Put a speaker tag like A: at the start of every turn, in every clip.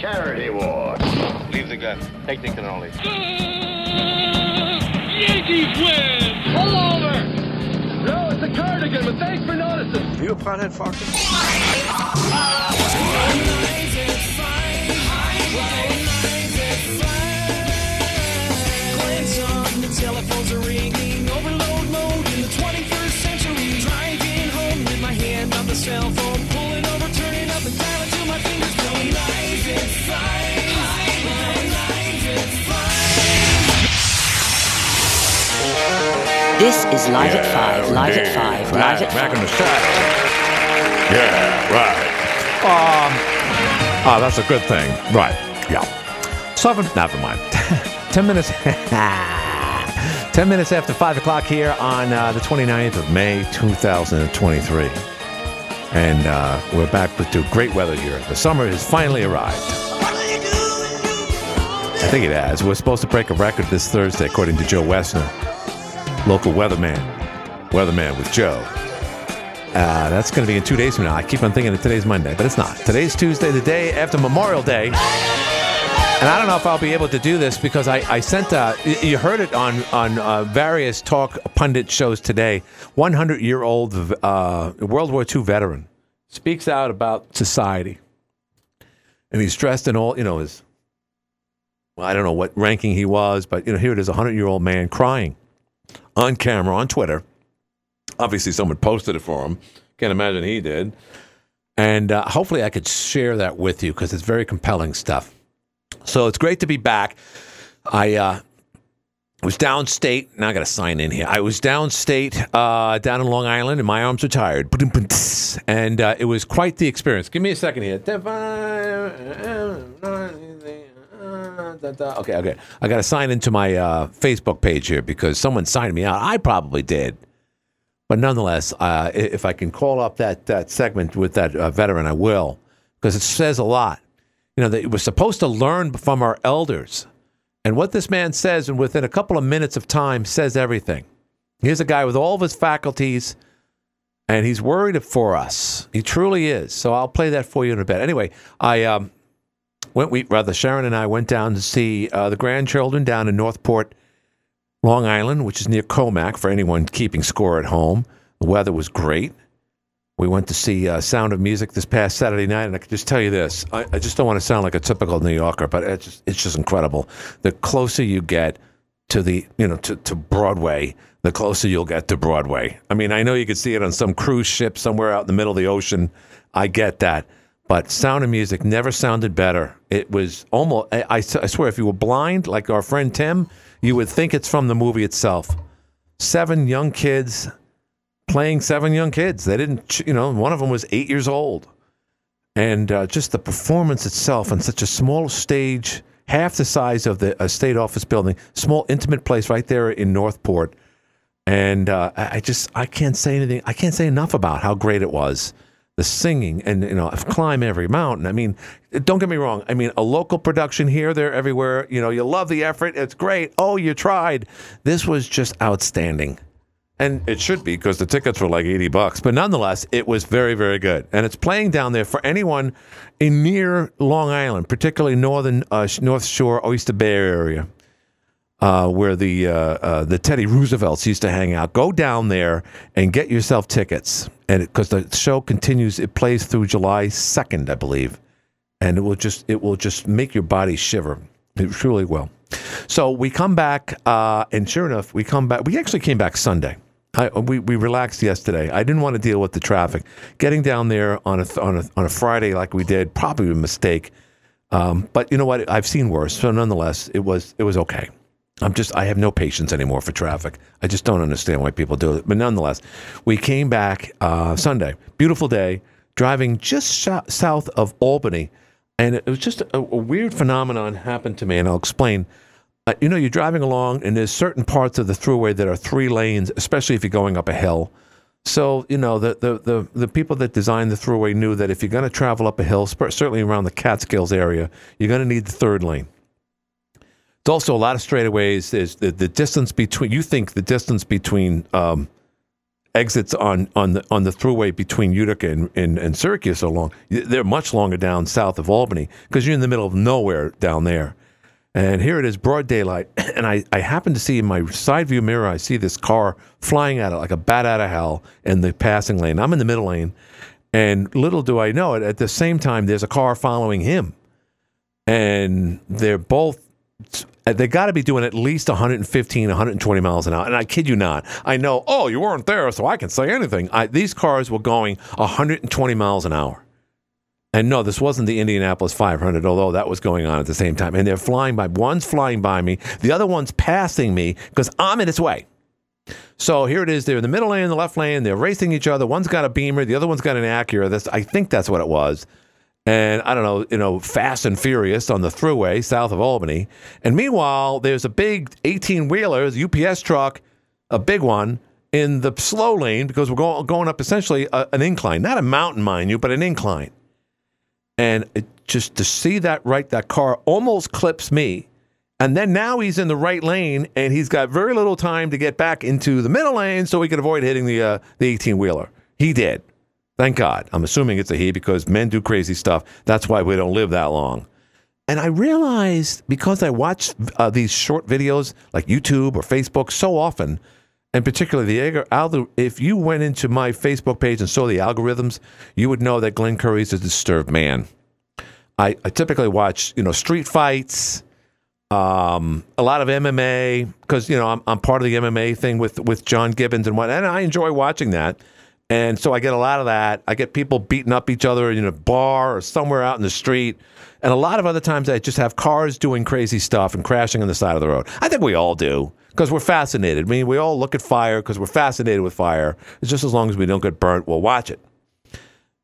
A: charity war.
B: Leave the gun. Take the cannoli.
C: Yankees win!
D: Pull over! No, it's a cardigan, but thanks for noticing.
E: You a pothead fucker?
F: Telephones are ringing, overload mode in the 21st century. Driving home with my hand on the cell phone, live at five. Live at five.
G: This is Live at 5, Live at 5, Live
H: Back,
G: at
H: back
G: 5.
H: in the saddle. Yeah, right. Um, oh, that's a good thing. Right. Yeah. Seven. Never mind. Ten minutes. Ten minutes after five o'clock here on uh, the 29th of May, 2023, and uh, we're back with to great weather here. The summer has finally arrived. I think it has. We're supposed to break a record this Thursday, according to Joe Wessner, local weatherman. Weatherman with Joe. Uh, that's going to be in two days from now. I keep on thinking that today's Monday, but it's not. Today's Tuesday, the day after Memorial Day. And I don't know if I'll be able to do this because I, I sent, y- you heard it on, on uh, various talk pundit shows today. 100 year old uh, World War II veteran speaks out about society. And he's dressed in all, you know, his, I don't know what ranking he was, but, you know, here it is a 100 year old man crying on camera on Twitter. Obviously, someone posted it for him. Can't imagine he did. And uh, hopefully, I could share that with you because it's very compelling stuff. So it's great to be back. I uh, was downstate. Now I got to sign in here. I was downstate, uh, down in Long Island, and my arms were tired. And uh, it was quite the experience. Give me a second here. Okay, okay. I got to sign into my uh, Facebook page here because someone signed me out. I probably did. But nonetheless, uh, if I can call up that, that segment with that uh, veteran, I will, because it says a lot. You know, that we're supposed to learn from our elders. And what this man says, and within a couple of minutes of time, says everything. Here's a guy with all of his faculties, and he's worried for us. He truly is. So I'll play that for you in a bit. Anyway, I um, went. We rather Sharon and I went down to see uh, the grandchildren down in Northport, Long Island, which is near Commack. For anyone keeping score at home, the weather was great. We went to see uh, Sound of Music this past Saturday night, and I can just tell you this: I, I just don't want to sound like a typical New Yorker, but it's just, it's just incredible. The closer you get to the you know to, to Broadway, the closer you'll get to Broadway. I mean, I know you could see it on some cruise ship somewhere out in the middle of the ocean. I get that, but Sound of Music never sounded better. It was almost I, I swear, if you were blind like our friend Tim, you would think it's from the movie itself. Seven young kids playing seven young kids. They didn't, you know, one of them was eight years old. And uh, just the performance itself on such a small stage, half the size of the state office building, small, intimate place right there in Northport. And uh, I just, I can't say anything, I can't say enough about how great it was. The singing and, you know, I've every mountain. I mean, don't get me wrong. I mean, a local production here, there, everywhere. You know, you love the effort. It's great. Oh, you tried. This was just outstanding. And it should be because the tickets were like 80 bucks. But nonetheless, it was very, very good. And it's playing down there for anyone in near Long Island, particularly northern uh, North Shore, Oyster Bay area, uh, where the, uh, uh, the Teddy Roosevelts used to hang out. Go down there and get yourself tickets. And because the show continues, it plays through July 2nd, I believe. And it will just it will just make your body shiver. It truly will. So we come back, uh, and sure enough, we come back. We actually came back Sunday. I, we, we relaxed yesterday. I didn't want to deal with the traffic. Getting down there on a on a on a Friday like we did, probably a mistake. Um, but you know what? I've seen worse. So nonetheless, it was it was okay. I'm just I have no patience anymore for traffic. I just don't understand why people do it. But nonetheless, we came back uh, Sunday. Beautiful day. Driving just sho- south of Albany, and it was just a, a weird phenomenon happened to me, and I'll explain. Uh, you know, you're driving along, and there's certain parts of the thruway that are three lanes, especially if you're going up a hill. So, you know, the, the, the, the people that designed the thruway knew that if you're going to travel up a hill, certainly around the Catskills area, you're going to need the third lane. It's also a lot of straightaways. There's the, the distance between, you think the distance between um, exits on on the on the thruway between Utica and, and, and Syracuse are long. They're much longer down south of Albany because you're in the middle of nowhere down there. And here it is, broad daylight, and I, I happen to see in my side view mirror, I see this car flying at it like a bat out of hell in the passing lane. I'm in the middle lane, and little do I know it, at the same time, there's a car following him. And they're both, Uh, they got to be doing at least 115, 120 miles an hour. And I kid you not, I know, oh, you weren't there, so I can say anything. I, these cars were going 120 miles an hour. And no, this wasn't the Indianapolis 500, although that was going on at the same time. And they're flying by. One's flying by me, the other one's passing me because I'm in its way. So here it is. They're in the middle lane, the left lane. They're racing each other. One's got a Beamer, the other one's got an Acura. That's, I think that's what it was. And I don't know, you know, fast and furious on the thruway south of Albany. And meanwhile, there's a big 18 wheeler, UPS truck, a big one in the slow lane because we're going, up essentially a, an incline, not a mountain, mind you, but an incline and it, just to see that right, that car almost clips me. And then now he's in the right lane, and he's got very little time to get back into the middle lane, so he could avoid hitting the uh, the eighteen wheeler. He did, thank God. I'm assuming it's a he because men do crazy stuff. That's why we don't live that long. And I realized because I watch uh, these short videos like YouTube or Facebook so often, and particularly the if you went into my Facebook page and saw the algorithms, you would know that Glenn Curry is a disturbed man. I, I typically watch, you know, street fights, um, a lot of MMA because you know I'm, I'm part of the MMA thing with with John Gibbons and what, and I enjoy watching that. And so I get a lot of that. I get people beating up each other in a bar or somewhere out in the street. And a lot of other times I just have cars doing crazy stuff and crashing on the side of the road. I think we all do because we're fascinated. I mean, we all look at fire because we're fascinated with fire. It's just as long as we don't get burnt, we'll watch it.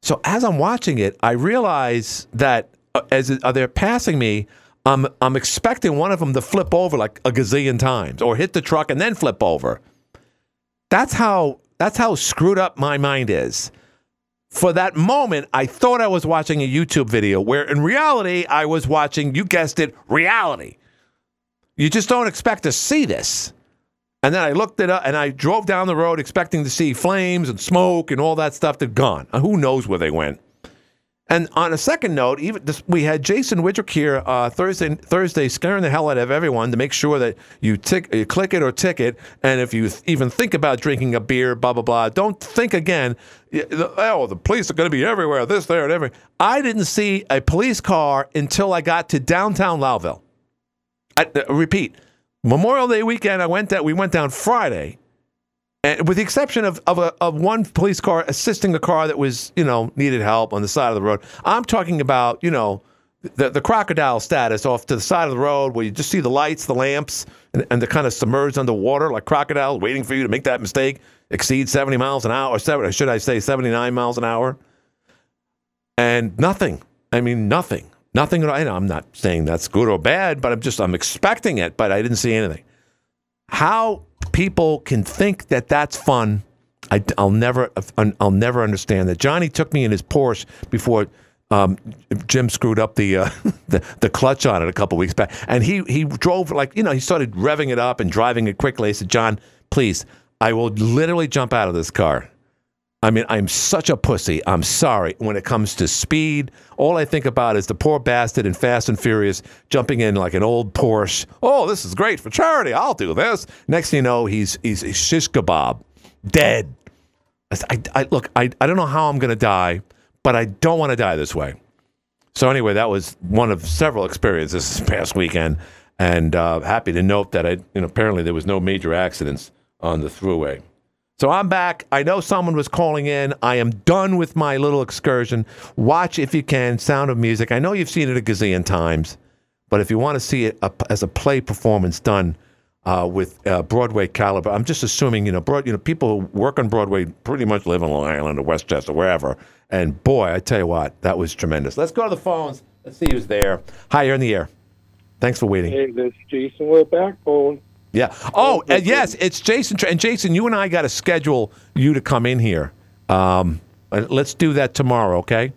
H: So as I'm watching it, I realize that uh, as uh, they're passing me, I'm I'm expecting one of them to flip over like a gazillion times or hit the truck and then flip over. That's how that's how screwed up my mind is. For that moment, I thought I was watching a YouTube video where in reality, I was watching, you guessed it, reality. You just don't expect to see this. And then I looked it up and I drove down the road expecting to see flames and smoke and all that stuff that gone. Who knows where they went? And on a second note, even this, we had Jason Widrick here uh, Thursday, Thursday, scaring the hell out of everyone to make sure that you, tick, you click it or ticket. And if you th- even think about drinking a beer, blah blah blah, don't think again. Oh, the police are going to be everywhere. This, there, and everywhere. I didn't see a police car until I got to downtown Lowville. I, uh, repeat, Memorial Day weekend. I went that we went down Friday and with the exception of, of, a, of one police car assisting a car that was, you know, needed help on the side of the road, I'm talking about, you know, the, the crocodile status off to the side of the road where you just see the lights, the lamps, and, and they're kind of submerged underwater like crocodiles waiting for you to make that mistake, exceed 70 miles an hour, or, seven, should I say 79 miles an hour. And nothing. I mean, nothing. Nothing. at all. I'm not saying that's good or bad, but I'm just, I'm expecting it, but I didn't see anything. How people can think that that's fun. I, will never, I'll never understand that. Johnny took me in his Porsche before um, Jim screwed up the, uh, the the clutch on it a couple weeks back, and he he drove like you know he started revving it up and driving it quickly. I said, John, please, I will literally jump out of this car. I mean, I'm such a pussy. I'm sorry. When it comes to speed, all I think about is the poor bastard in Fast and Furious jumping in like an old Porsche. Oh, this is great for charity. I'll do this. Next thing you know, he's he's, he's shish kebab, dead. I, I, look, I, I don't know how I'm going to die, but I don't want to die this way. So anyway, that was one of several experiences this past weekend, and uh, happy to note that I, you know, apparently there was no major accidents on the thruway. So I'm back. I know someone was calling in. I am done with my little excursion. Watch if you can Sound of Music. I know you've seen it a gazillion times, but if you want to see it as a play performance done uh, with uh, Broadway caliber, I'm just assuming you know, broad, you know, people who work on Broadway pretty much live on Long Island or Westchester, wherever. And boy, I tell you what, that was tremendous. Let's go to the phones. Let's see who's there. Hi, you're in the air. Thanks for waiting.
A: Hey, this is Jason with Backbone.
H: Yeah. Oh, and yes, it's Jason. And Jason, you and I got to schedule you to come in here. Um, uh, let's do that tomorrow, okay?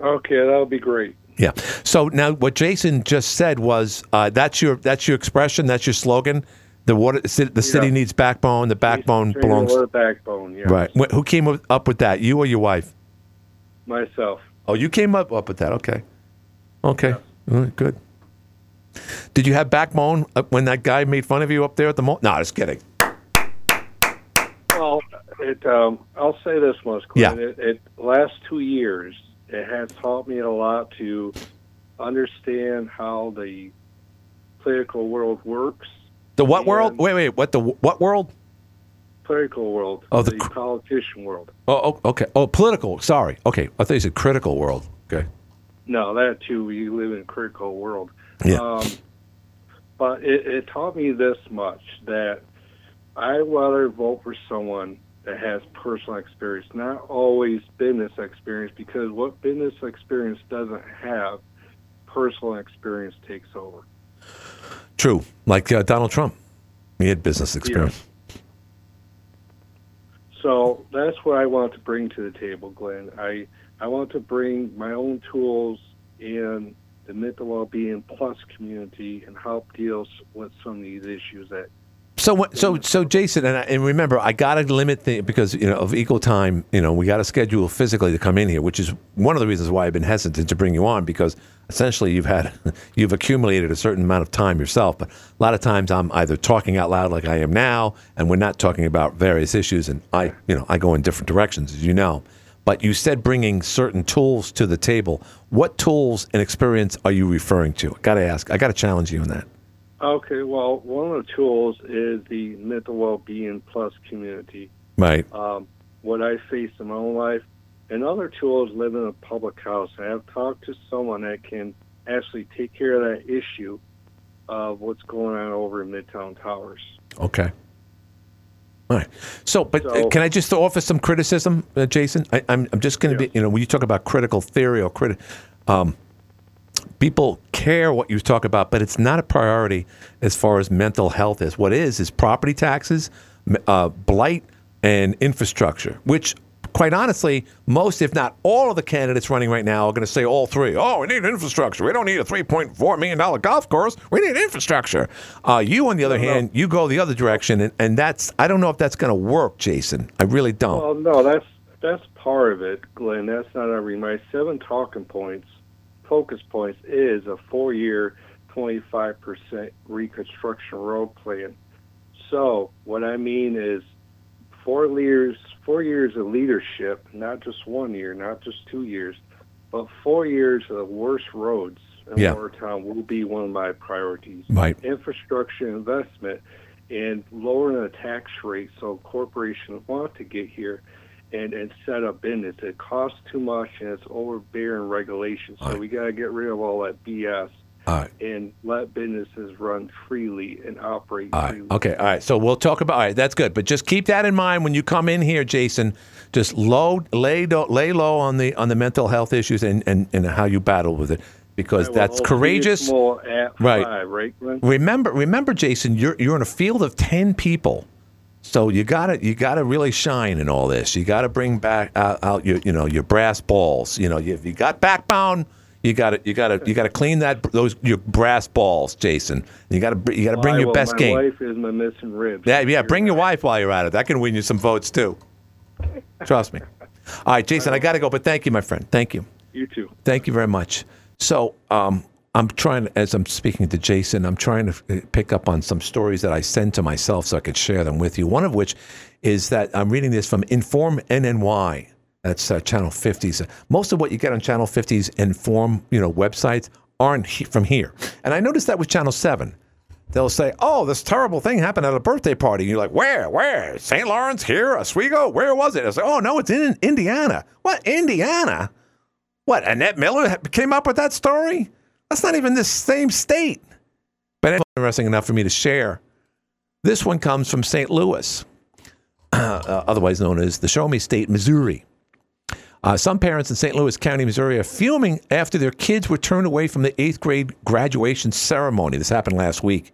A: Okay, that'll be great.
H: Yeah. So now, what Jason just said was uh, that's your that's your expression, that's your slogan. The water, the city, the city
A: Yeah.
H: needs backbone. The backbone
A: Training
H: belongs.
A: with a backbone. Yeah.
H: Right. Who came up- up with that? You or your wife?
A: Myself.
H: Oh, you came up up with that. Okay. Okay. All right, good. Did you have backbone uh, when that guy made fun of you up there at the mall? No, just kidding.
A: Well, it. Um, I'll say this much.
H: Yeah.
A: It, it last two years, it has taught me a lot to understand how the political world works.
H: The what world? Wait, wait. What the what world?
A: Political world.
H: Oh, the
A: the,
H: cr-
A: politician world.
H: Oh, oh, okay. Oh, political. Sorry. Okay. I thought you said critical world. Okay.
A: No, that too. We live in a critical world.
H: Yeah.
A: Um, but it, it taught me this much that I rather vote for someone that has personal experience, not always business experience, because what business experience doesn't have, personal experience takes over.
H: True. Like uh, Donald Trump. He had business experience.
A: So that's what I want to bring to the table, Glenn. I I want to bring my own tools in the mental well-being plus community and help deal s- with some of these issues that
H: So? So so Jason and I, and remember, I got to limit the because you know of equal time. You know, we got to schedule physically to come in here, which is one of the reasons why I've been hesitant to bring you on because essentially you've had you've accumulated a certain amount of time yourself. But a lot of times I'm either talking out loud like I am now, and we're not talking about various issues, and I you know I go in different directions, as you know. But you said bringing certain tools to the table. What tools and experience are you referring to? I got to ask. I got to challenge you on that.
A: Okay, well, one of the tools is the mental well-being plus community.
H: Right.
A: Um, what I face in my own life. and other tools living in a public house. I've talked to someone that can actually take care of that issue of what's going on over in Midtown Towers.
H: Okay. All right. So, but uh,
A: So-
H: can I just offer some criticism, uh, Jason? I, I'm, I'm just going to be, you know, when you talk about critical theory or criti- um, people care what you talk about, but it's not a priority as far as mental health is. What is is property taxes, uh, blight, and infrastructure, which. Quite honestly, most, if not all, of the candidates running right now are going to say all three. Oh, we need infrastructure. We don't need a $3.4 million golf course. We need infrastructure. Uh, you, on the other hand, you go the other direction, and, and that's, I don't know if that's going to work, Jason. I really don't.
A: Well, no, that's that's part of it, Glenn. That's not every. My seven talking points, focus points, is a four-year, twenty-five percent reconstruction road plan. So what I mean is, four years, four years of leadership, not just one year, not just two years, but four years of the worst roads in
H: Yeah.
A: Watertown will be one of my priorities
H: Right.
A: infrastructure investment and lowering the tax rate so corporations want to get here and, and set up business. It costs too much and it's overbearing regulations. So
H: Right.
A: we got to get rid of all that BS
H: All right.
A: and let businesses run freely and operate
H: All right.
A: freely.
H: Okay. All right. So we'll talk about. All right. That's good. But just keep that in mind when you come in here, Jason. Just low, lay, do, lay low on the on the mental health issues and, and, and how you battle with it, because
A: Well,
H: that's
A: I'll see you
H: courageous. Right.
A: Five, right,
H: Remember, remember, Jason. You're you're in a field of ten people, so you gotta you gotta really shine in all this. You gotta bring back out, out your you know your brass balls. You know, if you got backbone, you got to you got to you got to clean that those your brass balls, Jason. You got to you got to bring
A: Why?
H: your
A: Well,
H: best
A: my
H: game.
A: My wife is my missing ribs.
H: Yeah, yeah. Bring your wife while you're at it. That can win you some votes too. Trust me. All right, Jason, I got to go, but thank you, my friend. Thank you.
A: You too.
H: Thank you very much. So, um, I'm trying, as I'm speaking to Jason, I'm trying to uh, pick up on some stories that I send to myself so I could share them with you. One of which is that I'm reading this from Inform NNY. That's uh, Channel 50's. Most of what you get on Channel 50's Inform, you know, websites aren't he- from here. And I noticed that with Channel 7 they'll say, "Oh, this terrible thing happened at a birthday party." And you're like, "Where? Where? St. Lawrence? Here? Oswego? Where was it?" I say, "Oh no, it's in Indiana." What? Indiana? What? Annette Miller came up with that story? That's not even the same state. But it's interesting enough for me to share. This one comes from St. Louis, uh, otherwise known as the Show Me State, Missouri. Uh, some parents in St. Louis County, Missouri, are fuming after their kids were turned away from the eighth grade graduation ceremony. This happened last week.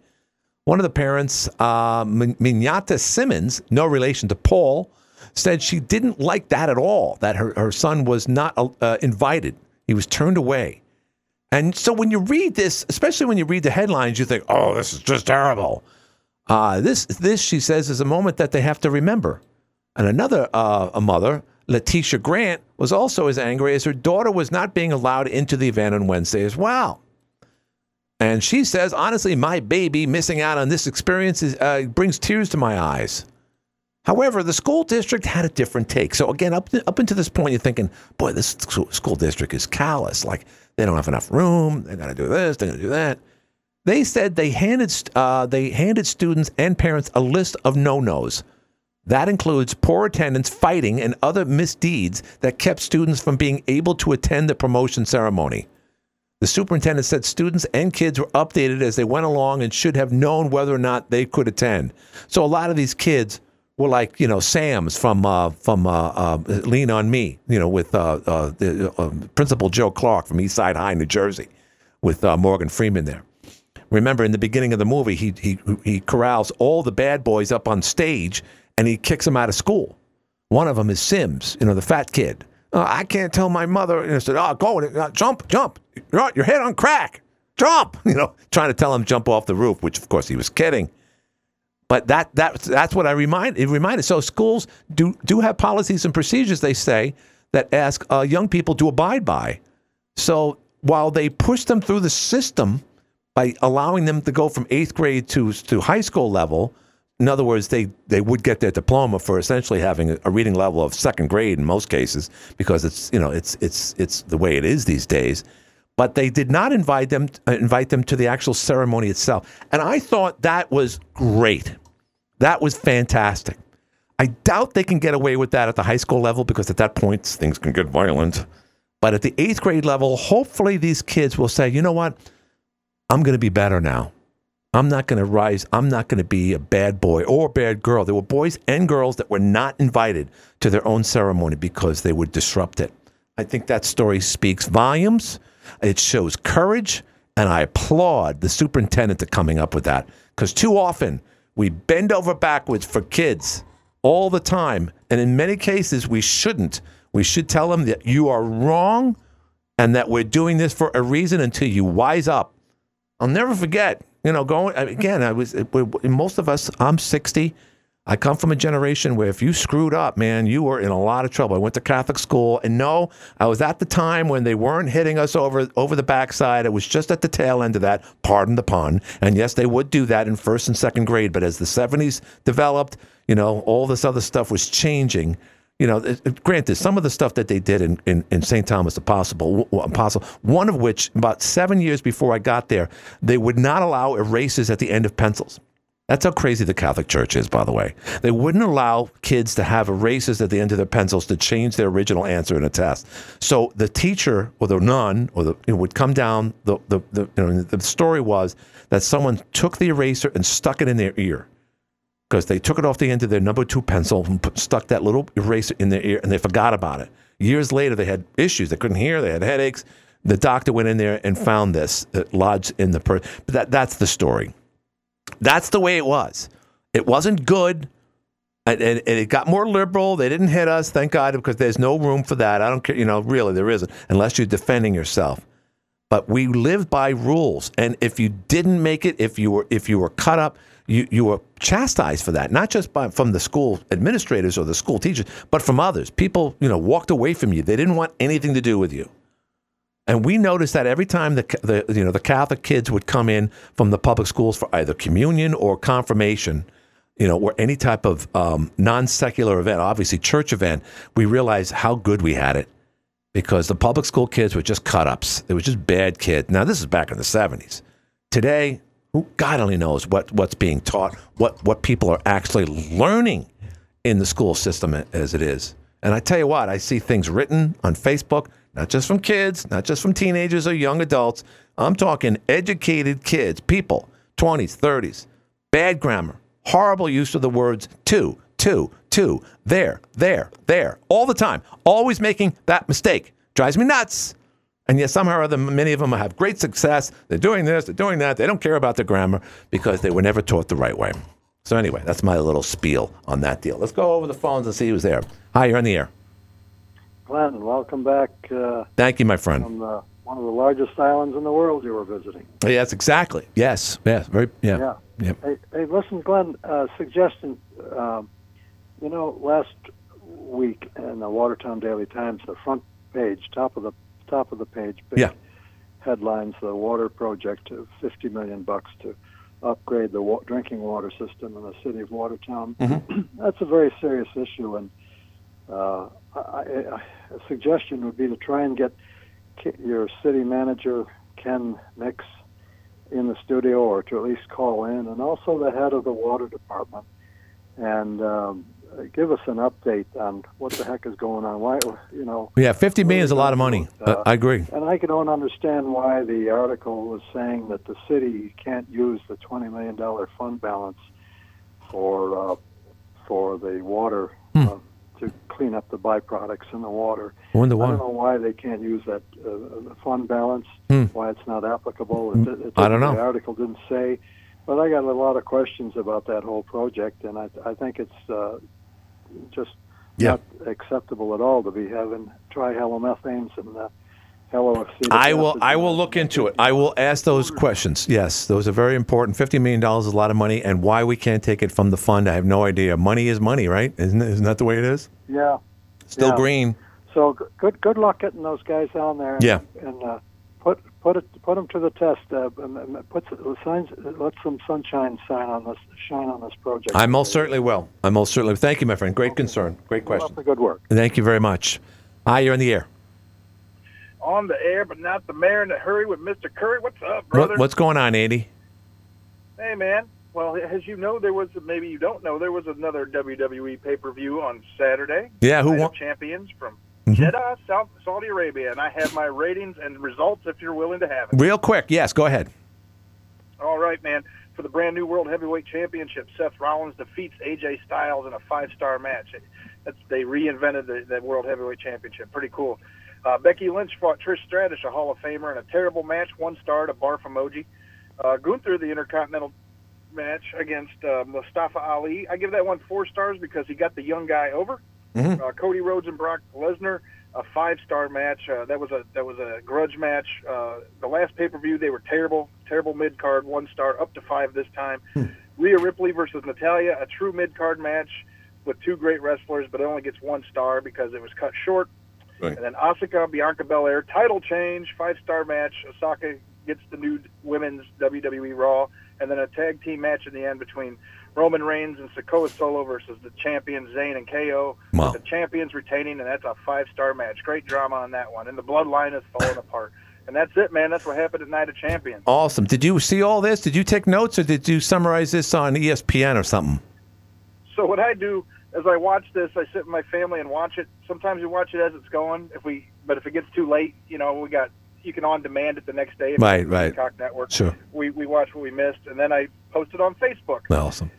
H: One of the parents, uh, Minyata Simmons, no relation to Paul, said she didn't like that at all, that her, her son was not uh, invited. He was turned away. And so when you read this, especially when you read the headlines, you think, oh, this is just terrible. Uh, this, this, she says, is a moment that they have to remember. And another uh, a mother, Letitia Grant, was also as angry as her daughter was not being allowed into the event on Wednesday as well. And she says, honestly, my baby missing out on this experience is, uh, brings tears to my eyes. However, the school district had a different take. So again, up up until this point, you're thinking, boy, this school district is callous. Like they don't have enough room. They got to do this. They got to do that. They said they handed uh, they handed students and parents a list of no nos. That includes poor attendance, fighting, and other misdeeds that kept students from being able to attend the promotion ceremony. The superintendent said students and kids were updated as they went along and should have known whether or not they could attend. So a lot of these kids were like, you know, Sam's from uh, from uh, uh, Lean on Me, you know, with uh, uh, the, uh, Principal Joe Clark from East Side High, New Jersey, with Morgan Freeman there. Remember, in the beginning of the movie, he he he corrals all the bad boys up on stage and he kicks them out of school. One of them is Sims, you know, the fat kid. Uh, I can't tell my mother. And I said, "Oh, go, uh, jump, jump! You're your head on crack, jump!" You know, trying to tell him jump off the roof, which of course he was kidding. But that that that's what I remind it reminded. So schools do do have policies and procedures. They say that ask uh, young people to abide by. So while they push them through the system by allowing them to go from eighth grade to to high school level, in other words, they, they would get their diploma for essentially having a, reading level of second grade in most cases because it's you know it's it's it's the way it is these days. But they did not invite them uh, invite them to the actual ceremony itself, and I thought that was great. That was fantastic. I doubt they can get away with that at the high school level because at that point things can get violent. But at the eighth grade level, hopefully these kids will say, you know what, I'm going to be better now. I'm not going to rise. I'm not going to be a bad boy or a bad girl. There were boys and girls that were not invited to their own ceremony because they would disrupt it. I think that story speaks volumes. It shows courage, and I applaud the superintendent to coming up with that because too often we bend over backwards for kids all the time, and in many cases we shouldn't. We should tell them that you are wrong and that we're doing this for a reason until you wise up. I'll never forget you know, going again, I was most of us. I'm 60. I come from a generation where if you screwed up, man, you were in a lot of trouble. I went to Catholic school, and no, I was at the time when they weren't hitting us over over the backside. It was just at the tail end of that. Pardon the pun. And yes, they would do that in first and second grade. But as the 70s developed, you know, all this other stuff was changing you know, granted, some of the stuff that they did in, in, in St. Thomas Apostle, Apostle, one of which, about seven years before I got there, they would not allow erasers at the end of pencils. That's how crazy the Catholic Church is, by the way. They wouldn't allow kids to have erasers at the end of their pencils to change their original answer in a test. So the teacher or the nun or the would come down. The the, the, you know, the story was that someone took the eraser and stuck it in their ear because they took it off the end of their number two pencil and put, stuck that little eraser in their ear and they forgot about it. Years later, they had issues. They couldn't hear. They had headaches. The doctor went in there and found this uh, lodged in the person. But that, that's the story. That's the way it was. It wasn't good. And, and, and, it got more liberal. They didn't hit us, thank God, because there's no room for that. I don't care, you know, really, there isn't, unless you're defending yourself. But we lived by rules, and if you didn't make it, if you were if you were cut up, you, you were chastised for that, not just by, from the school administrators or the school teachers, but from others. People, you know, walked away from you. They didn't want anything to do with you. And we noticed that every time the, the you know the Catholic kids would come in from the public schools for either communion or confirmation, you know, or any type of um, non secular event, obviously church event, we realized how good we had it because the public school kids were just cut ups. They were just bad kids. Now this is back in the seventies. Today, who God only knows what, what's being taught, what, what people are actually learning in the school system as it is. And I tell you what, I see things written on Facebook, not just from kids, not just from teenagers or young adults. I'm talking educated kids, people, 20s, 30s, bad grammar, horrible use of the words to, to, to, there, there, there, all the time, always making that mistake. Drives me nuts. And yet, somehow or other, many of them have great success. They're doing this, they're doing that. They don't care about the grammar because they were never taught the right way. So, anyway, that's my little spiel on that deal. Let's go over the phones and see who's there. Hi, you're on the air.
E: Glenn, welcome back. Uh,
H: Thank you, my friend.
E: From the, one of the largest islands in the world you were visiting.
H: Yes, exactly. Yes, yes, very, yeah.
E: Yeah.
H: Yep.
E: Hey, hey, listen, Glenn. Uh, suggestion. Um, you know, last week in the Watertown Daily Times, the front page, top of the top of the page, big
H: Yeah.
E: headlines: the water project of 50 million bucks to upgrade the wa- drinking water system in the city of Watertown. That's a very serious issue, and uh, I, I, a suggestion would be to try and get your city manager Ken Mix in the studio, or to at least call in, and also the head of the water department, and um, give us an update on what the heck is going on. Why, you know.
H: Yeah, 50 million is a lot of money.
E: Uh,
H: I agree.
E: And I don't understand why the article was saying that the city can't use the twenty million dollar fund balance for uh, for the water
H: Hmm.
E: uh, to clean up the byproducts in the water.
H: I
E: don't know why they can't use that uh, fund balance.
H: Hmm.
E: Why it's not applicable. It, it
H: I don't know.
E: The article didn't say, but I got a lot of questions about that whole project, and I, I think it's uh, just
H: Yeah.
E: not acceptable at all to be having trihalomethanes and uh,
H: I will. I will look into it. I will ask those questions. Yes, those are very important. Fifty million dollars is a lot of money, and why we can't take it from the fund, I have no idea. Money is money, right? Isn't it? Isn't that the way it is?
E: Yeah.
H: Still
E: Yeah.
H: green.
E: So good good luck getting those guys down there.
H: Yeah.
E: And uh, put put it put them to the test. Uh, put s- signs. Let some sunshine shine on this shine on this project.
H: I most certainly will. I most certainly. Thank you, my friend. Great concern. Great question.
E: the good work.
H: Thank you very much. Hi, you're in the air.
I: on the air, but not the mayor in a hurry with Mr. Curry. What's up,
H: What,
I: brother?
H: what's going on, Andy?
I: Hey, man. Well, as you know, there was maybe you don't know there was another WWE pay per view on Saturday.
H: Yeah, who won?
I: Champions from
H: Mhm.
I: Jeddah, South Saudi Arabia, and I have my ratings and results if you're willing to have it.
H: Real quick, yes, go ahead.
I: All right, man. For the brand new World Heavyweight Championship, Seth Rollins defeats AJ Styles in a five star match. That's, they reinvented the, the World Heavyweight Championship. Pretty cool. Uh, Becky Lynch fought Trish Stratus, a Hall of Famer, in a terrible match, one star to barf emoji. Uh, Gunther, the Intercontinental match against uh, Mustafa Ali. I give that one four stars because he got the young guy over.
H: Mhm.
I: Uh, Cody Rhodes and Brock Lesnar, a five-star match. Uh, that was a that was a grudge match. Uh, the last pay-per-view, they were terrible, terrible mid-card, one star, up to five this time. Rhea Ripley versus Natalya, a true mid-card match with two great wrestlers, but it only gets one star because it was cut short.
H: Right.
I: And then Asuka, Bianca Belair, title change, five-star match. Asuka gets the new women's WWE Raw, and then a tag team match in the end between Roman Reigns and Sikoa Solo versus the champions Zayn and KO.
H: Wow.
I: The champions retaining, and that's a five-star match. Great drama on that one, and the bloodline is falling apart. And that's it, man. That's what happened at Night of Champions.
H: Awesome. Did you see all this? Did you take notes, or did you summarize this on ESPN or something?
I: So what I do as I watch this, I sit with my family and watch it. Sometimes we watch it as it's going. If we, but if it gets too late, you know, we got you can on demand it the next day.
H: Right, right.
I: Peacock Network.
H: Sure.
I: We we watch what we missed, and then I post it on Facebook.
H: Awesome.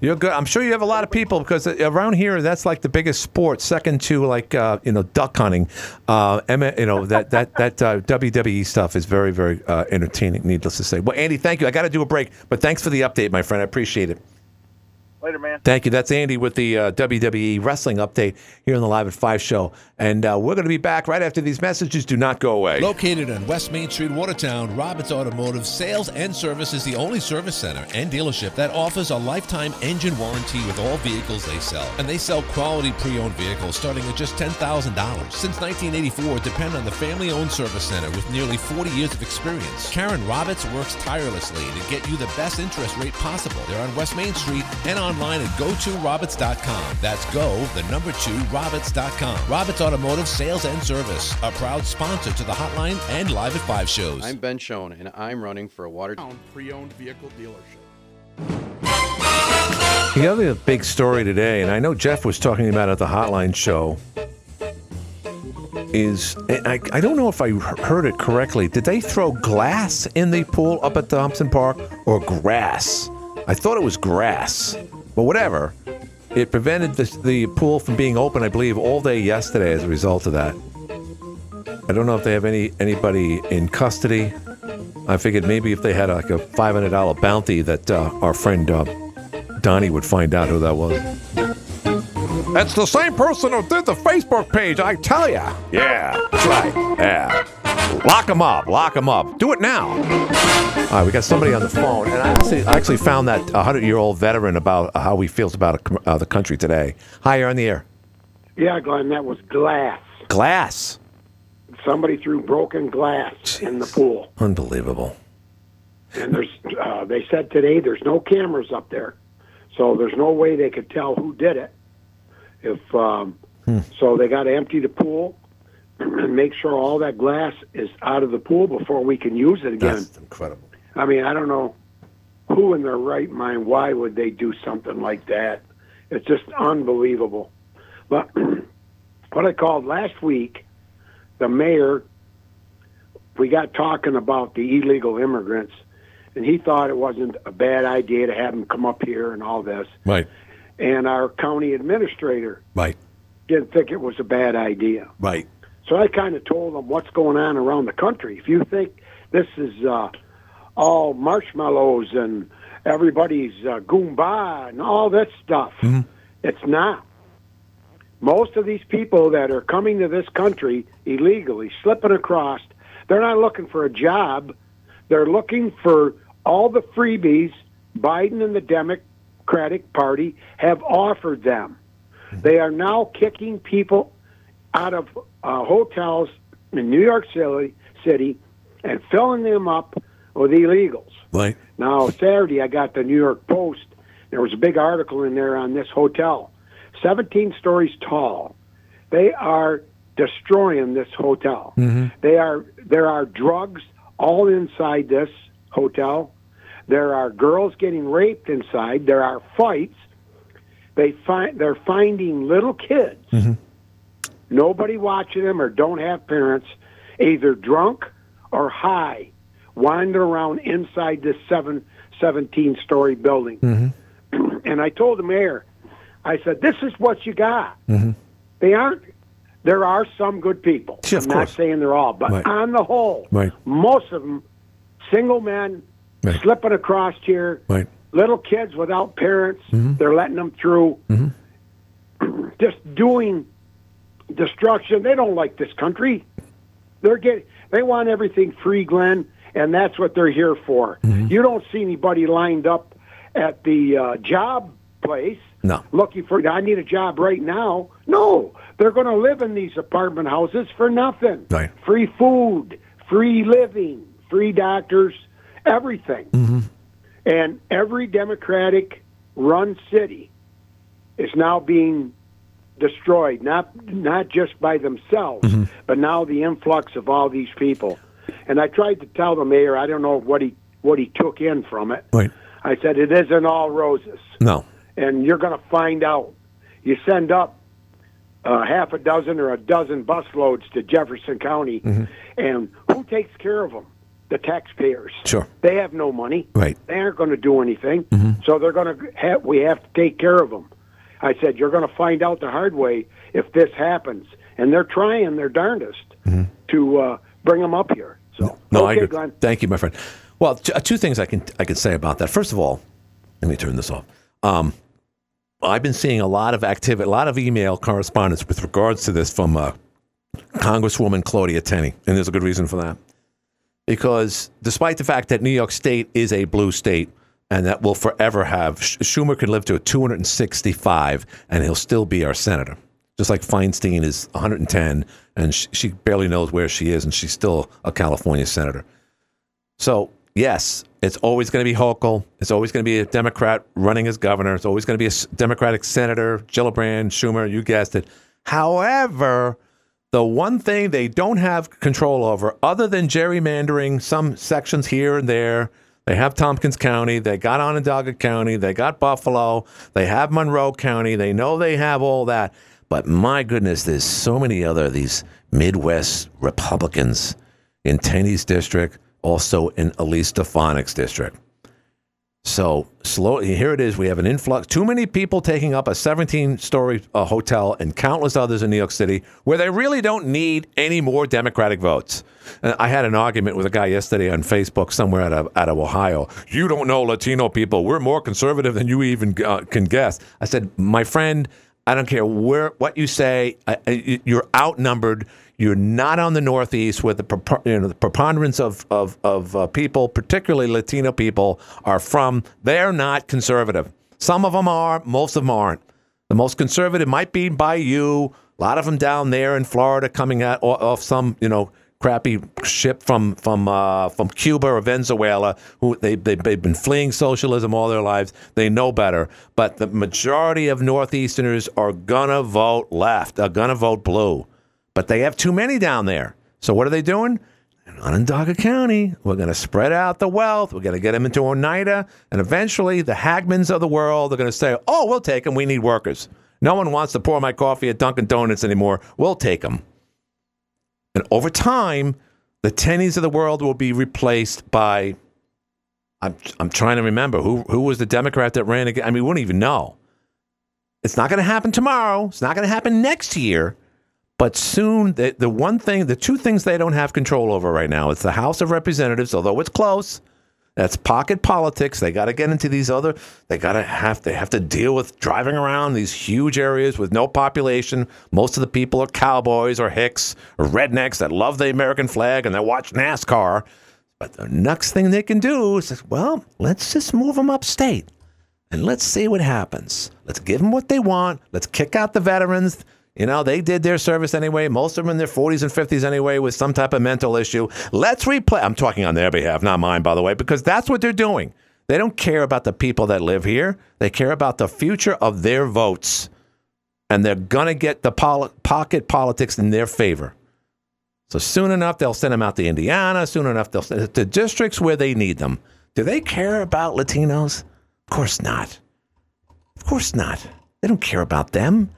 H: You're good. I'm sure you have a lot of people because around here that's like the biggest sport, second to like uh, you know duck hunting. Uh, you know that that that uh, WWE stuff is very very uh, entertaining. Needless to say. Well, Andy, thank you. I got to do a break, but thanks for the update, my friend. I appreciate it.
I: Later, man.
H: Thank you. That's Andy with the uh, WWE wrestling update here on the Live at Five show, and uh, we're going to be back right after these messages. Do not go away.
J: Located on West Main Street, Watertown, Roberts Automotive Sales and Service is the only service center and dealership that offers a lifetime engine warranty with all vehicles they sell. And they sell quality pre owned vehicles starting at just $10,000. Since 1984, depend on the family owned service center with nearly 40 years of experience. Karen Roberts works tirelessly to get you the best interest rate possible. They're on West Main Street and online at go2roberts.com. That's go, the number two, roberts.com. Roberts Automotive Sales and Service, a proud sponsor to the hotline and Live at 5 shows.
K: I'm Ben Schoen, and I'm running for a Watertown
L: pre-owned vehicle dealership.
H: The other big story today, and I know Jeff was talking about it at the Hotline show, is and I, I don't know if I heard it correctly. Did they throw glass in the pool up at Thompson Park or grass? I thought it was grass, but whatever. It prevented the, the pool from being open, I believe, all day yesterday as a result of that. I don't know if they have any anybody in custody. I figured maybe if they had like a five hundred dollar bounty, that uh, our friend uh, Donnie would find out who that was. It's the same person who did the Facebook page, I tell ya. Yeah, that's right. Yeah. Lock him up. Lock him up. Do it now. All right, we got somebody on the phone, and I actually, I actually found that 100 year old veteran about how he feels about uh, the country today. Hi, you're on the air.
L: Yeah, Glenn, that was glass.
H: Glass.
L: Somebody threw broken glass in the pool.
H: Unbelievable.
L: And there's, uh, they said today there's no cameras up there, so there's no way they could tell who did it. If um, so, they got to empty the pool and make sure all that glass is out of the pool before we can use it again.
H: That's incredible.
L: I mean, I don't know who in their right mind. Why would they do something like that? It's just unbelievable. But what I called last week, the mayor, we got talking about the illegal immigrants, and he thought it wasn't a bad idea to have them come up here and all this.
H: Right.
L: And our county administrator
H: Right.
L: didn't think it was a bad idea.
H: Right.
L: So I kind of told them what's going on around the country. If you think this is uh, all marshmallows and everybody's uh, Goomba and all that stuff, it's not. Most of these people that are coming to this country illegally, slipping across, they're not looking for a job. They're looking for all the freebies Biden and the Democratic Party have offered them. They are now kicking people out of uh, hotels in New York City, City and filling them up with illegals.
H: Right.
L: Now, Saturday, I got the New York Post. There was a big article in there on this hotel, 17 stories tall. They are destroying this hotel. They are there are drugs all inside this hotel. There are girls getting raped inside. There are fights. They find they're finding little kids. Mm-hmm. Nobody watching them or don't have parents, either drunk or high, wandering around inside this seven, 17 story building. Mm-hmm. and I told the mayor, I said, "This is what you got." Mm-hmm. They aren't. There are some good people.
H: Of
L: I'm not
H: course.
L: saying they're all, but
H: Right.
L: on the whole,
H: Right.
L: most of them, single men
H: Right.
L: slipping across here,
H: Right.
L: little kids without parents.
H: Mm-hmm.
L: They're letting them through. Just doing destruction. They don't like this country. They're getting. They want everything free, Glenn, and that's what they're here for.
H: Mm-hmm.
L: You don't see anybody lined up at the uh, job place
H: No.
L: looking for. I need a job right now. No, they're going to live in these apartment houses for nothing.
H: Right.
L: Free food, free living, free doctors, everything.
H: Mm-hmm.
L: And every Democratic run city is now being destroyed, not not just by themselves,
H: Mm-hmm.
L: but now the influx of all these people. And I tried to tell the mayor, I don't know what he what he took in from it.
H: Right.
L: I said it isn't all roses,
H: No.
L: and you're going to find out. You send up uh, half a dozen or a dozen busloads to Jefferson County,
H: Mm-hmm.
L: and who takes care of them? The taxpayers.
H: Sure.
L: They have no money.
H: Right.
L: They aren't going to do anything.
H: Mm-hmm.
L: So they're going to have. We have to take care of them. I said you're going to find out the hard way if this happens, and they're trying their darndest to uh, bring them up here. So
H: Mm-hmm. No, I agree.
L: Glenn.
H: Thank you, my friend. Well, t- uh, two things I can I can say about that. First of all, let me turn this off. Um, I've been seeing a lot of activity, a lot of email correspondence with regards to this from uh, Congresswoman Claudia Tenney, and there's a good reason for that. Because despite the fact that New York State is a blue state and that will forever have, Schumer could live to 265 and he'll still be our senator. Just like Feinstein is 110 and she barely knows where she is and she's still a California senator. So, yes, it's always going to be Hochul. It's always going to be a Democrat running as governor. It's always going to be a Democratic senator, Gillibrand, Schumer, you guessed it. However, the one thing they don't have control over, other than gerrymandering some sections here and there, they have Tompkins County, they got Onondaga County, they got Buffalo, they have Monroe County, they know they have all that. But my goodness, there's so many other these Midwest Republicans in Tenney's district, also in Elise Stefanik's district. So slow. Here it is. We have an influx. Too many people taking up a 17-story uh, hotel and countless others in New York City, where they really don't need any more Democratic votes. And I had an argument with a guy yesterday on Facebook somewhere out of out of Ohio. You don't know Latino people. We're more conservative than you even uh, can guess. I said, my friend. I don't care where what you say. I, you're outnumbered. You're not on the Northeast, where the you know the preponderance of of, of uh, people, particularly Latino people, are from. They're not conservative. Some of them are. Most of them aren't. The most conservative might be by you. A lot of them down there in Florida, coming out off some you know crappy ship from from uh, from Cuba or Venezuela, who they, they they've been fleeing socialism all their lives. They know better, but the majority of Northeasterners are gonna vote left, are gonna vote blue, but they have too many down there. So what are they doing? In Onondaga County, we're going to spread out the wealth. We're going to get them into Oneida, and eventually the Hagmans of the world are going to say, "Oh, we'll take them. We need workers. No one wants to pour my coffee at Dunkin' Donuts anymore. We'll take them." And over time, the Tenneys of the world will be replaced by. I'm I'm trying to remember who who was the Democrat that ran again. I mean, we wouldn't even know. It's not going to happen tomorrow. It's not going to happen next year. But soon, the, the one thing, the two things they don't have control over right now, it's the House of Representatives, although it's close. That's pocket politics. They got to get into these other. They got to have. They have to deal with driving around these huge areas with no population. Most of the people are cowboys or hicks or rednecks that love the American flag and they watch NASCAR. But the next thing they can do is, well, let's just move them upstate and let's see what happens. Let's give them what they want. Let's kick out the veterans. You know, they did their service anyway. Most of them in their 40s and 50s anyway with some type of mental issue. Let's replay. I'm talking on their behalf, not mine, by the way, because that's what they're doing. They don't care about the people that live here. They care about the future of their votes. And they're going to get the poli- pocket politics in their favor. So soon enough, they'll send them out to Indiana. Soon enough, they'll send to districts where they need them. Do they care about Latinos? Of course not. Of course not. They don't care about them.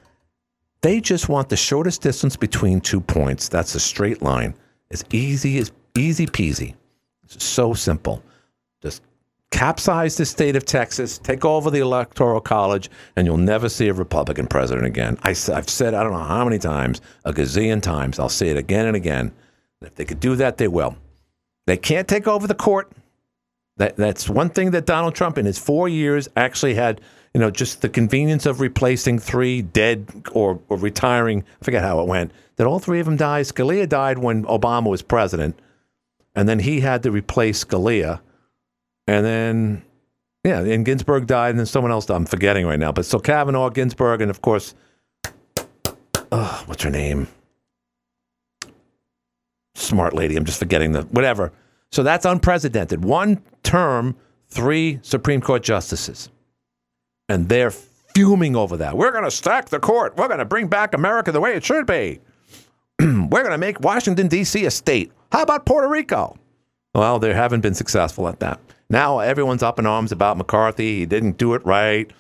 H: They just want the shortest distance between two points. That's a straight line. It's easy as easy peasy. It's so simple. Just capsize the state of Texas, take over the electoral college, and you'll never see a Republican president again. I, have said I don't know how many times, a gazillion times. I'll say it again and again. If they could do that, they will. They can't take over the court. That, that's one thing that Donald Trump in his four years actually had you know, just the convenience of replacing three dead or, or retiring. I forget how it went. That all three of them died. Scalia died when Obama was president, and then he had to replace Scalia, and then yeah, and Ginsburg died, and then someone else. I'm forgetting right now, but so Kavanaugh, Ginsburg, and of course, uh, what's her name? Smart lady. I'm just forgetting the whatever. So that's unprecedented. One term, three Supreme Court justices and they're fuming over that. We're going to stack the court. We're going to bring back America the way it should be. We're going to make Washington, D.C. a state. How about Puerto Rico? Well, they haven't been successful at that. Now everyone's up in arms about McCarthy. He didn't do it right.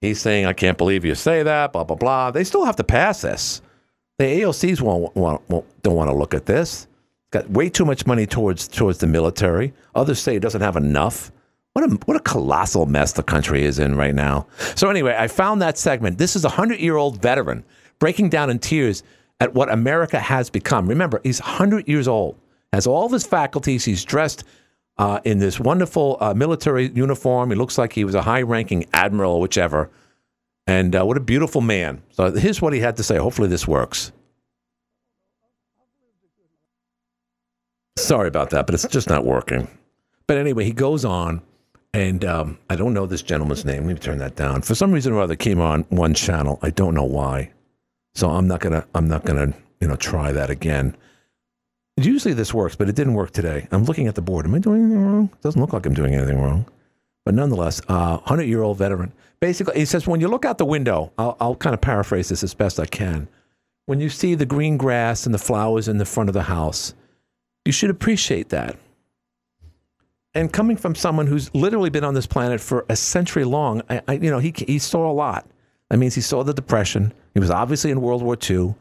H: He's saying, I can't believe you say that, blah, blah, blah. They still have to pass this. The AOCs won't, won't, won't, don't want to look at this. Got way too much money towards, towards the military. Others say it doesn't have enough. What a, what a colossal mess the country is in right now. So, anyway, I found that segment. This is a 100 year old veteran breaking down in tears at what America has become. Remember, he's 100 years old, has all of his faculties. He's dressed uh, in this wonderful uh, military uniform. He looks like he was a high ranking admiral or whichever. And uh, what a beautiful man. So, here's what he had to say. Hopefully, this works. Sorry about that, but it's just not working. But anyway, he goes on. And um, I don't know this gentleman's name. Let me turn that down. For some reason or other, came on one channel. I don't know why. So I'm not gonna. I'm not gonna. You know, try that again. Usually this works, but it didn't work today. I'm looking at the board. Am I doing anything wrong? It doesn't look like I'm doing anything wrong. But nonetheless, uh, 100 year old veteran. Basically, he says when you look out the window, I'll, I'll kind of paraphrase this as best I can. When you see the green grass and the flowers in the front of the house, you should appreciate that and coming from someone who's literally been on this planet for a century long, I, I, you know, he he saw a lot. That means he saw the depression. He was obviously in World War II.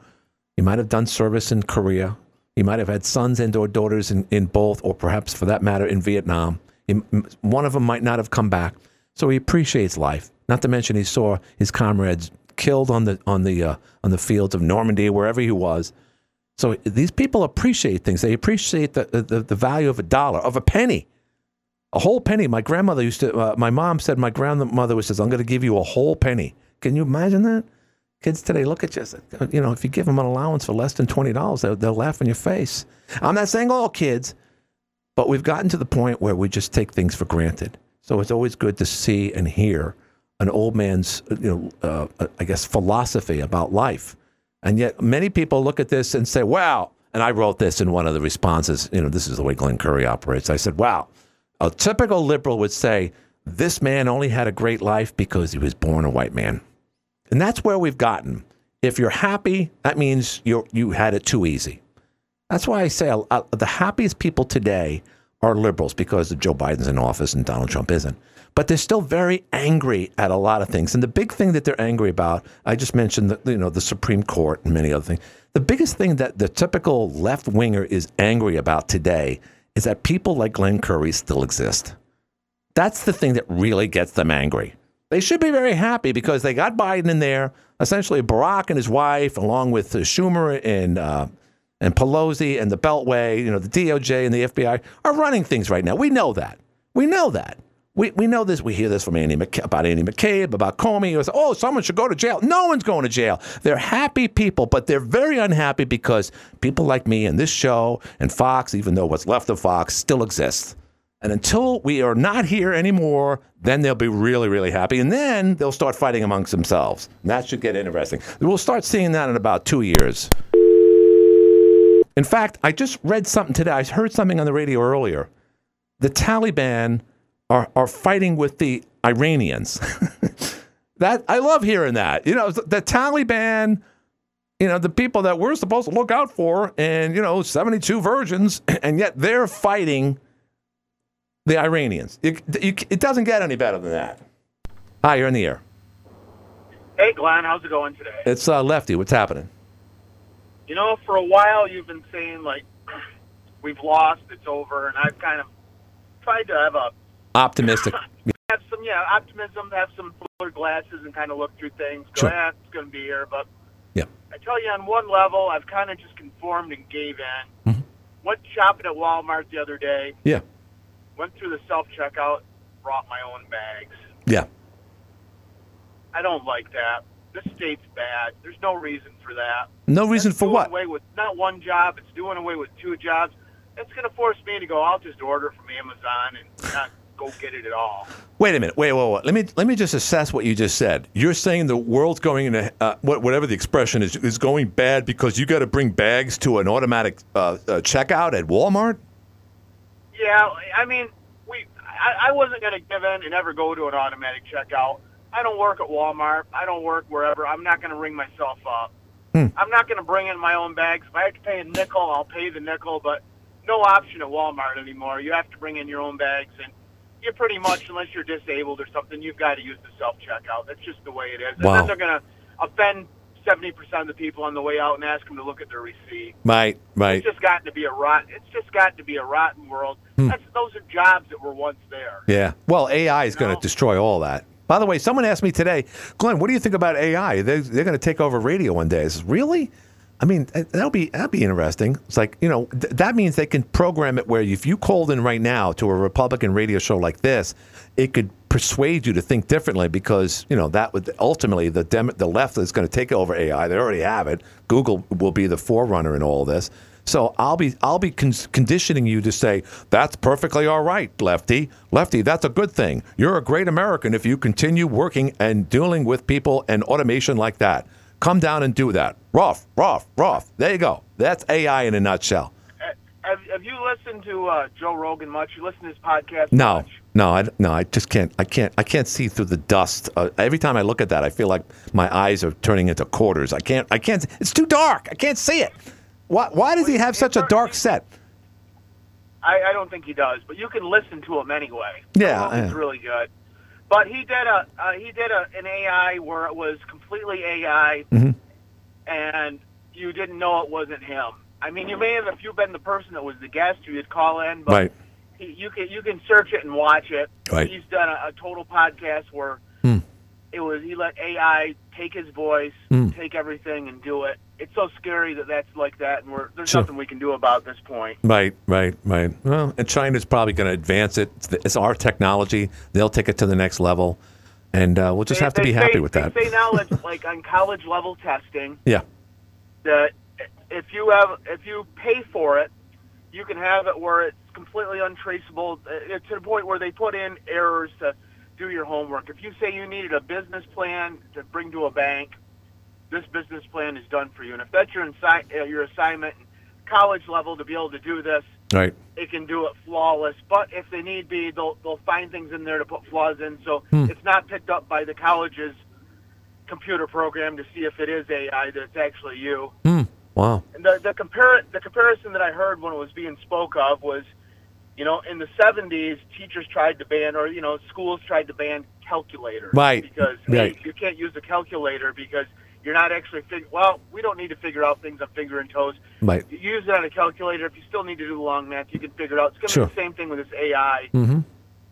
H: He might have done service in Korea. He might have had sons and or daughters in, in both, or perhaps for that matter, in Vietnam. He, one of them might not have come back. So he appreciates life. Not to mention he saw his comrades killed on the on the uh, on the fields of Normandy, wherever he was. So these people appreciate things. They appreciate the, the, the value of a dollar, of a penny a whole penny. My grandmother used to. Uh, my mom said my grandmother says, "I'm going to give you a whole penny." Can you imagine that? Kids today look at you. You know, if you give them an allowance for less than twenty dollars, they'll, they'll laugh in your face. I'm not saying all kids, but we've gotten to the point where we just take things for granted. So it's always good to see and hear an old man's, you know, uh, I guess, philosophy about life. And yet, many people look at this and say, "Wow." And I wrote this in one of the responses. You know, this is the way Glenn Curry operates. I said, "Wow." A typical liberal would say, "This man only had a great life because he was born a white man." And that's where we've gotten. If you're happy, that means you you had it too easy. That's why I say uh, the happiest people today are liberals because Joe Biden's in office and Donald Trump isn't. But they're still very angry at a lot of things. And the big thing that they're angry about, I just mentioned the, you know the Supreme Court and many other things. The biggest thing that the typical left winger is angry about today is that people like Glenn Curry still exist. That's the thing that really gets them angry. They should be very happy because they got Biden in there, essentially Barack and his wife, along with uh, Schumer and uh, and Pelosi and the Beltway, you know, the DOJ and the FBI are running things right now. We know that. We know that. We, we know this. We hear this from Andy McC- about Andy McCabe, about Comey. Was, oh, someone should go to jail. No one's going to jail. They're happy people, but they're very unhappy because people like me and this show and Fox, even though what's left of Fox, still exists. And until we are not here anymore, then they'll be really, really happy. And then they'll start fighting amongst themselves. And that should get interesting. We'll start seeing that in about two years. In fact, I just read something today. I heard something on the radio earlier. The Taliban are, are fighting with the Iranians. that I love hearing that. You know, the Taliban, you know, the people that we're supposed to look out for, and you know, 72 virgins, and yet they're fighting the Iranians. It, it doesn't get any better than that. Hi, you're in the air.
M: Hey, Glenn, how's it going today?
H: It's uh, Lefty. What's happening?
M: You know, for a while you've been saying like we've lost, it's over, and I've kind of tried to have a
H: optimistic.
M: have some yeah optimism, have some fuller glasses, and kind of look through things. Go,
H: Sure.
M: eh, it's going to be here, but
H: Yeah.
M: I tell you, on one level, I've kind of just conformed and gave in. Went shopping at Walmart the other day.
H: Yeah.
M: Went through the self checkout, brought my own bags.
H: Yeah.
M: I don't like that. This state's bad. There's no reason for that.
H: No reason for
M: doing
H: what?
M: Away with not one job. It's doing away with two jobs. It's going to force me to go. I'll just order from Amazon and not go get it at all.
H: Wait a minute. Wait, wait, wait. Let me let me just assess what you just said. You're saying the world's going into uh, whatever the expression is is going bad because you got to bring bags to an automatic uh, uh, checkout at Walmart.
M: Yeah, I mean, we. I, I wasn't going to give in and ever go to an automatic checkout. I don't work at Walmart. I don't work wherever. I'm not going to ring myself up.
H: Hmm.
M: I'm not going to bring in my own bags. If I have to pay a nickel, I'll pay the nickel. But no option at Walmart anymore. You have to bring in your own bags, and you're pretty much, unless you're disabled or something, you've got to use the self checkout. That's just the way it is. And
H: Wow.
M: then they're going to offend seventy percent of the people on the way out and ask them to look at their receipt.
H: Right, right.
M: It's just gotten to be a rot. It's just gotten to be a rotten world.
H: Hmm.
M: That's those are jobs that were once there.
H: Yeah. Well, AI is going to destroy all that. By the way, someone asked me today, Glenn, what do you think about AI? They're, they're going to take over radio one day. I says, really? I mean, that- that'll be that'll be interesting. It's like you know th- that means they can program it where if you called in right now to a Republican radio show like this, it could persuade you to think differently because you know that would ultimately the dem- the left is going to take over AI. They already have it. Google will be the forerunner in all this. So I'll be I'll be con- conditioning you to say that's perfectly all right, lefty, lefty. That's a good thing. You're a great American if you continue working and dealing with people and automation like that. Come down and do that. Rough, rough, rough. There you go. That's AI in a nutshell.
M: Have, have you listened to uh, Joe Rogan much? You listen to his podcast?
H: No, no, I, no. I just can't. I can't. I can't see through the dust. Uh, every time I look at that, I feel like my eyes are turning into quarters. I can't. I can't. It's too dark. I can't see it. Why? Why does he have such a dark set?
M: I, I don't think he does, but you can listen to him anyway.
H: Yeah, it's
M: really good. But he did a uh, he did a, an AI where it was completely AI,
H: Mm-hmm.
M: and you didn't know it wasn't him. I mean, you may have if you've been the person that was the guest, you'd call in, but
H: Right.
M: he, you can you can search it and watch it.
H: Right.
M: He's done a, a total podcast where
H: Hmm.
M: it was he let AI take his voice,
H: Hmm.
M: take everything, and do it. It's so scary that that's like that, and we're there's
H: Sure.
M: nothing we can do about this point.
H: Right, right, right. Well, and China's probably going to advance it. It's, our technology. They'll take it to the next level. and uh, we'll just have to
M: They
H: be happy
M: say-
H: with
M: they
H: that.
M: say now it's like on college level testing
H: Yeah.
M: that if you have if you pay for it, you can have it where it's completely untraceable uh, to the point where they put in errors to do your homework. If you say you needed a business plan to bring to a bank, this business plan is done for you. And if that's your insi- uh, your assignment, college level to be able to do this,
H: Right.
M: it can do it flawless. But if they need be, they'll they'll find things in there to put flaws in, so
H: Hmm.
M: it's not picked up by the college's computer program to see if it is AI that's actually you.
H: Hmm. Wow.
M: And the the compar the comparison that I heard when it was being spoke of was, you know, in the '70s, teachers tried to ban, or you know, schools tried to ban calculators,
H: Right.
M: Because hey, you can't use a calculator because you're not actually fig- Well, we don't need to figure out things on finger and toes.
H: Right.
M: You use it on a calculator. If you still need to do the long math, you can figure it out. It's going to
H: Sure.
M: be the same thing with this AI.
H: Mm-hmm.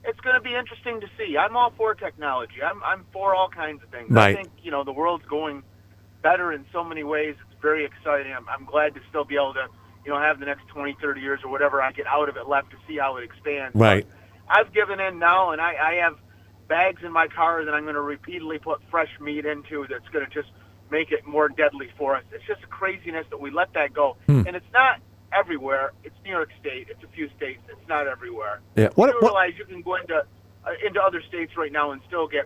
M: It's going to be interesting to see. I'm all for technology. I'm I'm for all kinds of things.
H: Right.
M: I think you know the world's going better in so many ways. It's very exciting. I'm, I'm glad to still be able to you know have the next 20, 30 years or whatever I get out of it left to see how it expands.
H: Right.
M: I've given in now, and I, I have bags in my car that I'm going to repeatedly put fresh meat into. That's going to just make it more deadly for us. It's just a craziness that we let that go,
H: Hmm.
M: and it's not everywhere. It's New York State. It's a few states. It's not everywhere.
H: Yeah. What-
M: you
H: what-
M: realize you can go into uh, into other states right now and still get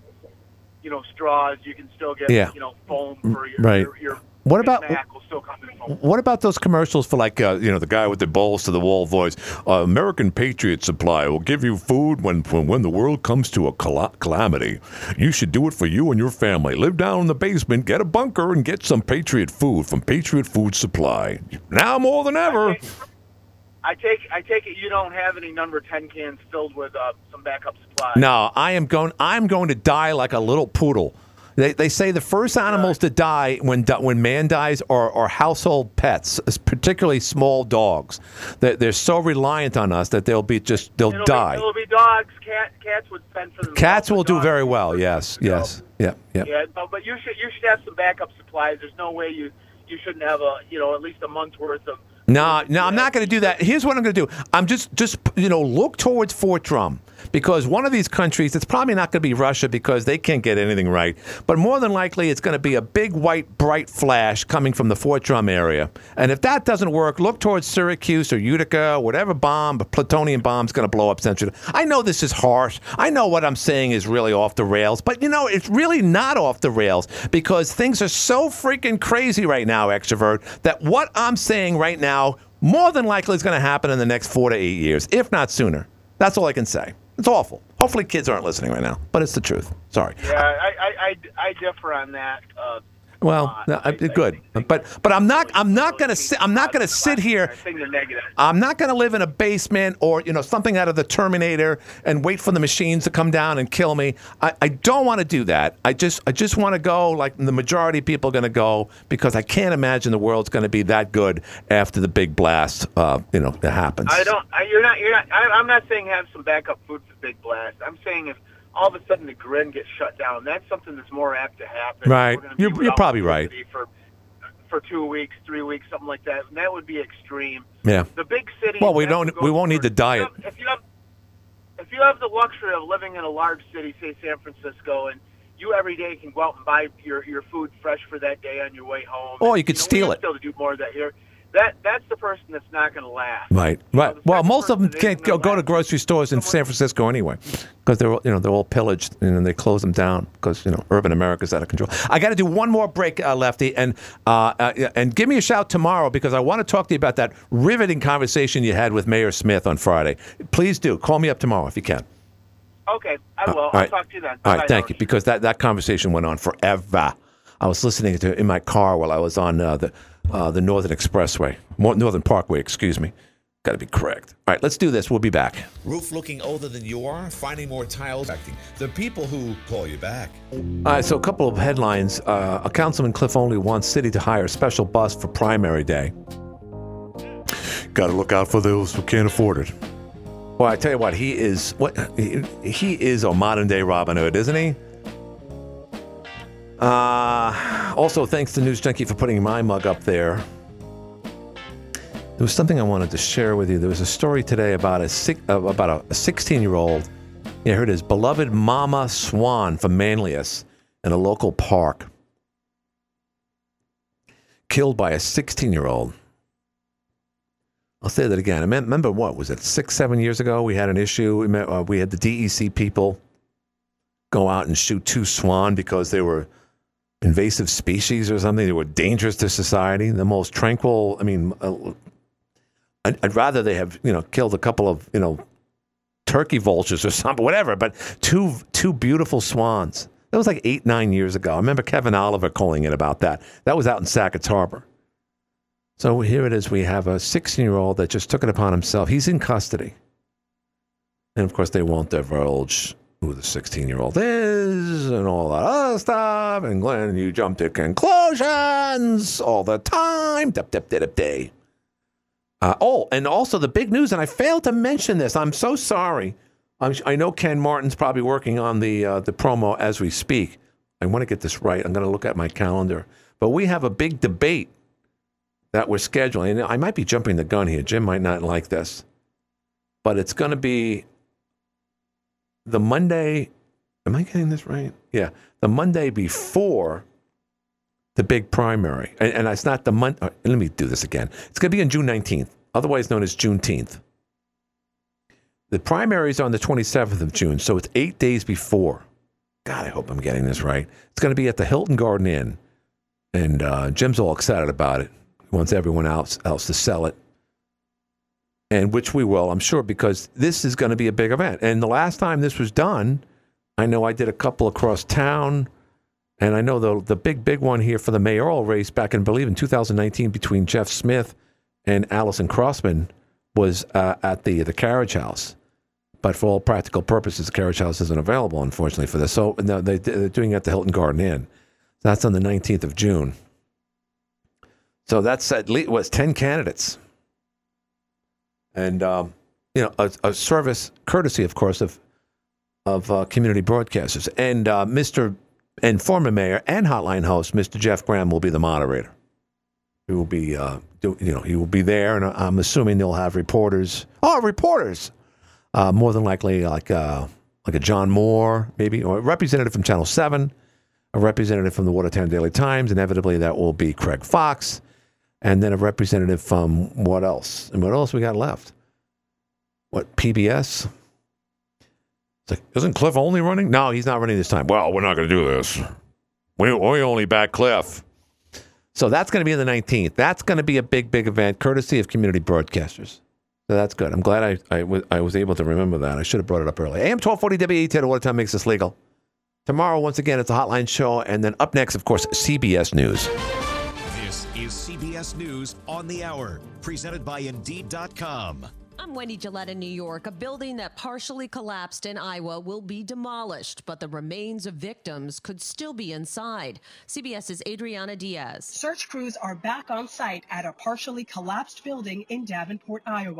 M: you know straws. You can still get
H: Yeah.
M: you know foam for your
H: Right.
M: your, your
H: What about-
M: Mac will still come in foam.
H: What about those commercials for like uh, you know the guy with the balls to the wall voice? Uh, American Patriot Supply will give you food when when, when the world comes to a cala- calamity. You should do it for you and your family. Live down in the basement, get a bunker, and get some Patriot food from Patriot Food Supply. Now more than ever.
M: I take I take it you don't have any number ten cans filled with uh, some backup supplies.
H: No, I am going. I'm going to die like a little poodle. They, they say the first animals to die when when man dies are, are household pets, particularly small dogs. They, they're so reliant on us that they'll be just they'll
M: It'll
H: die.
M: Be, it'll be dogs. Cat cats would fend for themselves.
H: Cats will do very well. Yes, yes, yeah, yeah.
M: Yeah, no, but you should you should have some backup supplies. There's no way you you shouldn't have a you know at least a month's worth of.
H: No, no, I'm not going to do that. Here's what I'm going to do. I'm just, just you know, look towards Fort Drum because one of these countries, it's probably not going to be Russia because they can't get anything right. But more than likely, it's going to be a big white bright flash coming from the Fort Drum area. And if that doesn't work, look towards Syracuse or Utica, whatever bomb, plutonium bomb's going to blow up Central. I know this is harsh. I know what I'm saying is really off the rails, but you know, it's really not off the rails because things are so freaking crazy right now, extrovert, that what I'm saying right now more than likely is going to happen in the next four to eight years, if not sooner. That's all I can say. It's awful. Hopefully, kids aren't listening right now, but it's the truth. Sorry.
M: Yeah, I I, I, I differ on that. Uh,
H: Well, no, I- good, but but I'm not I'm not gonna sit I'm not gonna sit here.
M: I think they're negative.
H: I'm not going to live in a basement or you know something out of the Terminator and wait for the machines to come down and kill me. I, I don't want to do that. I just I just want to go like the majority of people are going to go because I can't imagine the world's going to be that good after the big blast. Uh, you know that happens.
M: I don't. I, you're not. You're not. I, I'm not saying have some backup food for the Big Blast. I'm saying if all of a sudden the grid gets shut down, that's something that's more apt to happen.
H: Right.
M: We're gonna be
H: You're- you're probably right.
M: For for two weeks, three weeks, something like that. And that would be extreme.
H: Yeah.
M: The big city.
H: Well, we don't we won't need to diet.
M: If you have if you have the luxury of living in a large city, say San Francisco, and you every day can go out and buy your your food fresh for that day on your way home. Oh,
H: you could
M: know,
H: steal it.
M: Still to do more of that here. That that's the person that's not going to last.
H: Right, right. Well, most of them can't go, go to grocery stores in San Francisco anyway, because they're all- you know they're all pillaged and they close them down because you know urban America's out of control. I got to do one more break, uh, Lefty, and uh, uh, and give me a shout tomorrow because I want to talk to you about that riveting conversation you had with Mayor Smith on Friday. Please do call me up tomorrow if you can.
M: Okay, I will.
H: all
M: I'll
H: right.
M: talk to you then.
H: All right,
M: Bye,
H: thank you. Because that, that conversation went on forever. I was listening to it in my car while I was on uh, the uh, the Northern Expressway, Northern Parkway, excuse me. Got to be correct. All right, let's do this. We'll be back.
J: Roof looking older than you are? Finding more tiles? The people who call you back.
H: All right, so a couple of headlines. Uh, a councilman Cliff Olney wants city to hire a special bus for primary day. Got to look out for those who can't afford it. Well, I tell you what, he is what he, he is a modern day Robin Hood, isn't he? Uh, also, thanks to News Junkie for putting my mug up there. There was something I wanted to share with you. There was a story today about a six, uh, about a 16 year old Yeah, here it is. Beloved Mama Swan from Manlius in a local park. Killed by a 16 year old. I'll say that again. I mem- remember what was it six, seven years ago? We had an issue. We, met, uh, we had the DEC people go out and shoot two swan because they were invasive species or something. that were dangerous to society. The most tranquil. I mean, uh, I'd, I'd rather they have you know killed a couple of you know turkey vultures or something, whatever. But two two beautiful swans. That was like eight nine years ago. I remember Kevin Oliver calling it about that. That was out in Sackets Harbor. So here it is. We have a 16 year old that just took it upon himself. He's in custody. And of course, they won't divulge who the 16 year old is and all that other stuff. And Glenn, you jump to conclusions all the time. Dip, dip, dip, dip, day. Uh, oh, and also the big news, and I failed to mention this. I'm so sorry. I'm, I know Ken Martin's probably working on the uh, the promo as we speak. I want to get this right. I'm going to look at my calendar. But we have a big debate that we're scheduling. And I might be jumping the gun here. Jim might not like this, but it's going to be the Monday. Am I getting this right? Yeah, the Monday before the big primary, and, and it's not the month. Let me do this again. It's going to be on June 19th, otherwise known as Juneteenth. The primary is on the 27th of June, so it's eight days before. God, I hope I'm getting this right. It's going to be at the Hilton Garden Inn, and uh, Jim's all excited about it. He wants everyone else else to sell it, and which we will, I'm sure, because this is going to be a big event. And the last time this was done, I know I did a couple across town, and I know the the big big one here for the mayoral race back in I believe in 2019 between Jeff Smith and Allison Crossman was uh, at the the carriage house. But for all practical purposes, the carriage house isn't available, unfortunately, for this. So no, they, they're doing it at the Hilton Garden Inn. That's on the 19th of June. So that's at least was 10 candidates. And, um, you know, a, a, service courtesy, of course, of, of uh, community broadcasters. And uh, Mr. and former mayor and hotline host, Mr. Jeff Graham, will be the moderator. He will be, uh, do, you know, he will be there, and I'm assuming they'll have reporters. Oh, reporters! Uh, more than likely, like uh, like a John Moore, maybe, or a representative from Channel Seven, a representative from the Watertown Daily Times. Inevitably, that will be Craig Fox, and then a representative from what else? And what else we got left? What PBS? It's like, isn't Cliff Olney running? No, he's not running this time. Well, we're not going to do this. We we only back Cliff. So that's going to be on the 19th. That's going to be a big, big event, courtesy of community broadcasters. So that's good. I'm glad I, I, w- I was able to remember that. I should have brought it up early. AM 1240 WET, what a time makes this legal? Tomorrow, once again, it's a hotline show. And then up next, of course, CBS News.
N: This is CBS News on the Hour, presented by Indeed.com.
O: I'm Wendy Gillette in New York. A building that partially collapsed in Iowa will be demolished, but the remains of victims could still be inside. CBS's Adriana Diaz.
P: Search crews are back on site at a partially collapsed building in Davenport, Iowa.